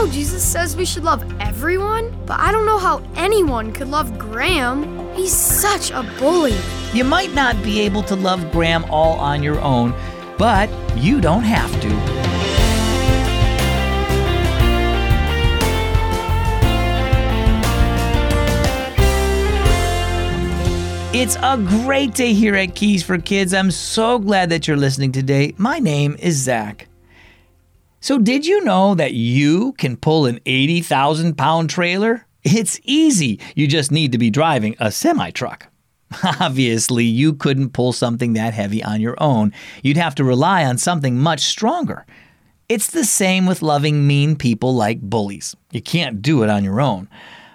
know Jesus says we should love everyone, but I don't know how anyone could love Graham. He's such a bully. You might not be able to love Graham all on your own, but you don't have to. It's a great day here at Keys for Kids. I'm so glad that you're listening today. My name is Zach. So, did you know that you can pull an 80,000 pound trailer? It's easy. You just need to be driving a semi truck. Obviously, you couldn't pull something that heavy on your own. You'd have to rely on something much stronger. It's the same with loving mean people like bullies. You can't do it on your own.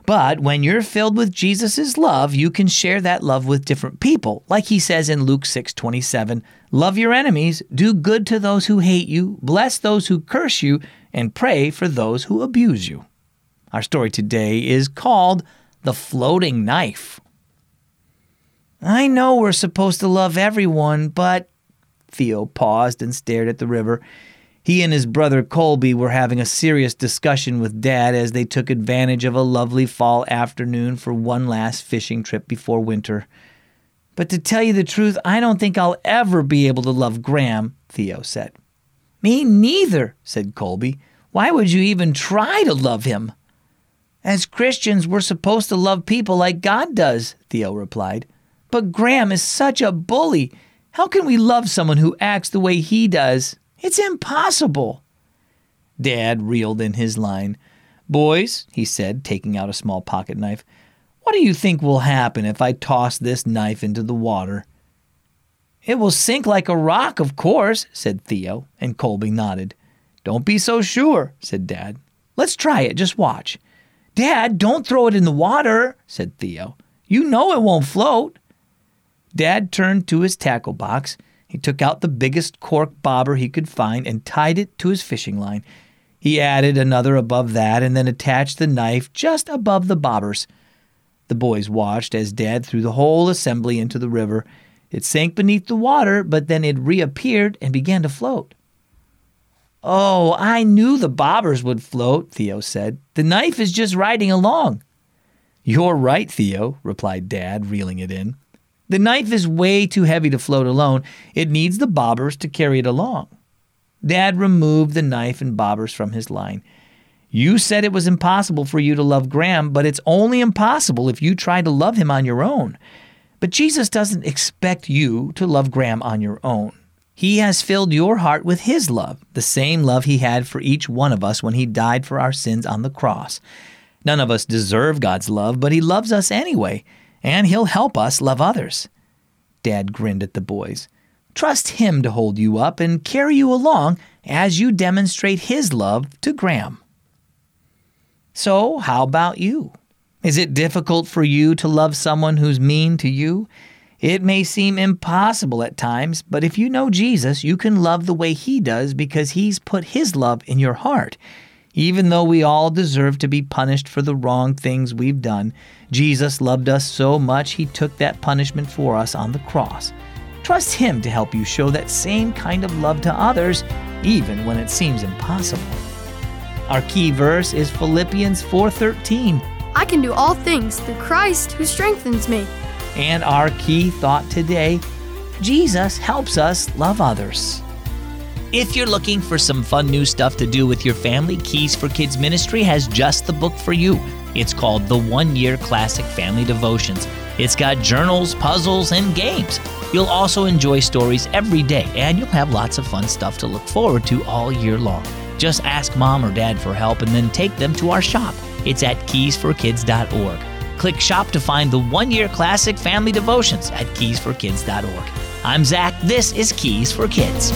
But when you're filled with Jesus' love, you can share that love with different people. Like he says in Luke 6 27, love your enemies, do good to those who hate you, bless those who curse you, and pray for those who abuse you. Our story today is called The Floating Knife. I know we're supposed to love everyone, but Theo paused and stared at the river. He and his brother Colby were having a serious discussion with Dad as they took advantage of a lovely fall afternoon for one last fishing trip before winter. But to tell you the truth, I don't think I'll ever be able to love Graham, Theo said. Me neither, said Colby. Why would you even try to love him? As Christians, we're supposed to love people like God does, Theo replied. But Graham is such a bully. How can we love someone who acts the way he does? It's impossible. Dad reeled in his line. Boys, he said, taking out a small pocket knife, what do you think will happen if I toss this knife into the water? It will sink like a rock, of course, said Theo, and Colby nodded. Don't be so sure, said Dad. Let's try it, just watch. Dad, don't throw it in the water, said Theo. You know it won't float. Dad turned to his tackle box he took out the biggest cork bobber he could find and tied it to his fishing line. He added another above that and then attached the knife just above the bobbers. The boys watched as Dad threw the whole assembly into the river. It sank beneath the water, but then it reappeared and began to float. Oh, I knew the bobbers would float, Theo said. The knife is just riding along. You're right, Theo, replied Dad, reeling it in. The knife is way too heavy to float alone. It needs the bobbers to carry it along. Dad removed the knife and bobbers from his line. You said it was impossible for you to love Graham, but it's only impossible if you try to love him on your own. But Jesus doesn't expect you to love Graham on your own. He has filled your heart with His love, the same love He had for each one of us when He died for our sins on the cross. None of us deserve God's love, but He loves us anyway and he'll help us love others. Dad grinned at the boys. Trust him to hold you up and carry you along as you demonstrate his love to Graham. So, how about you? Is it difficult for you to love someone who's mean to you? It may seem impossible at times, but if you know Jesus, you can love the way he does because he's put his love in your heart. Even though we all deserve to be punished for the wrong things we've done, Jesus loved us so much he took that punishment for us on the cross. Trust him to help you show that same kind of love to others, even when it seems impossible. Our key verse is Philippians 4:13. I can do all things through Christ who strengthens me. And our key thought today, Jesus helps us love others. If you're looking for some fun new stuff to do with your family, Keys for Kids Ministry has just the book for you. It's called The One Year Classic Family Devotions. It's got journals, puzzles, and games. You'll also enjoy stories every day, and you'll have lots of fun stuff to look forward to all year long. Just ask mom or dad for help and then take them to our shop. It's at keysforkids.org. Click shop to find the one year classic family devotions at keysforkids.org. I'm Zach. This is Keys for Kids.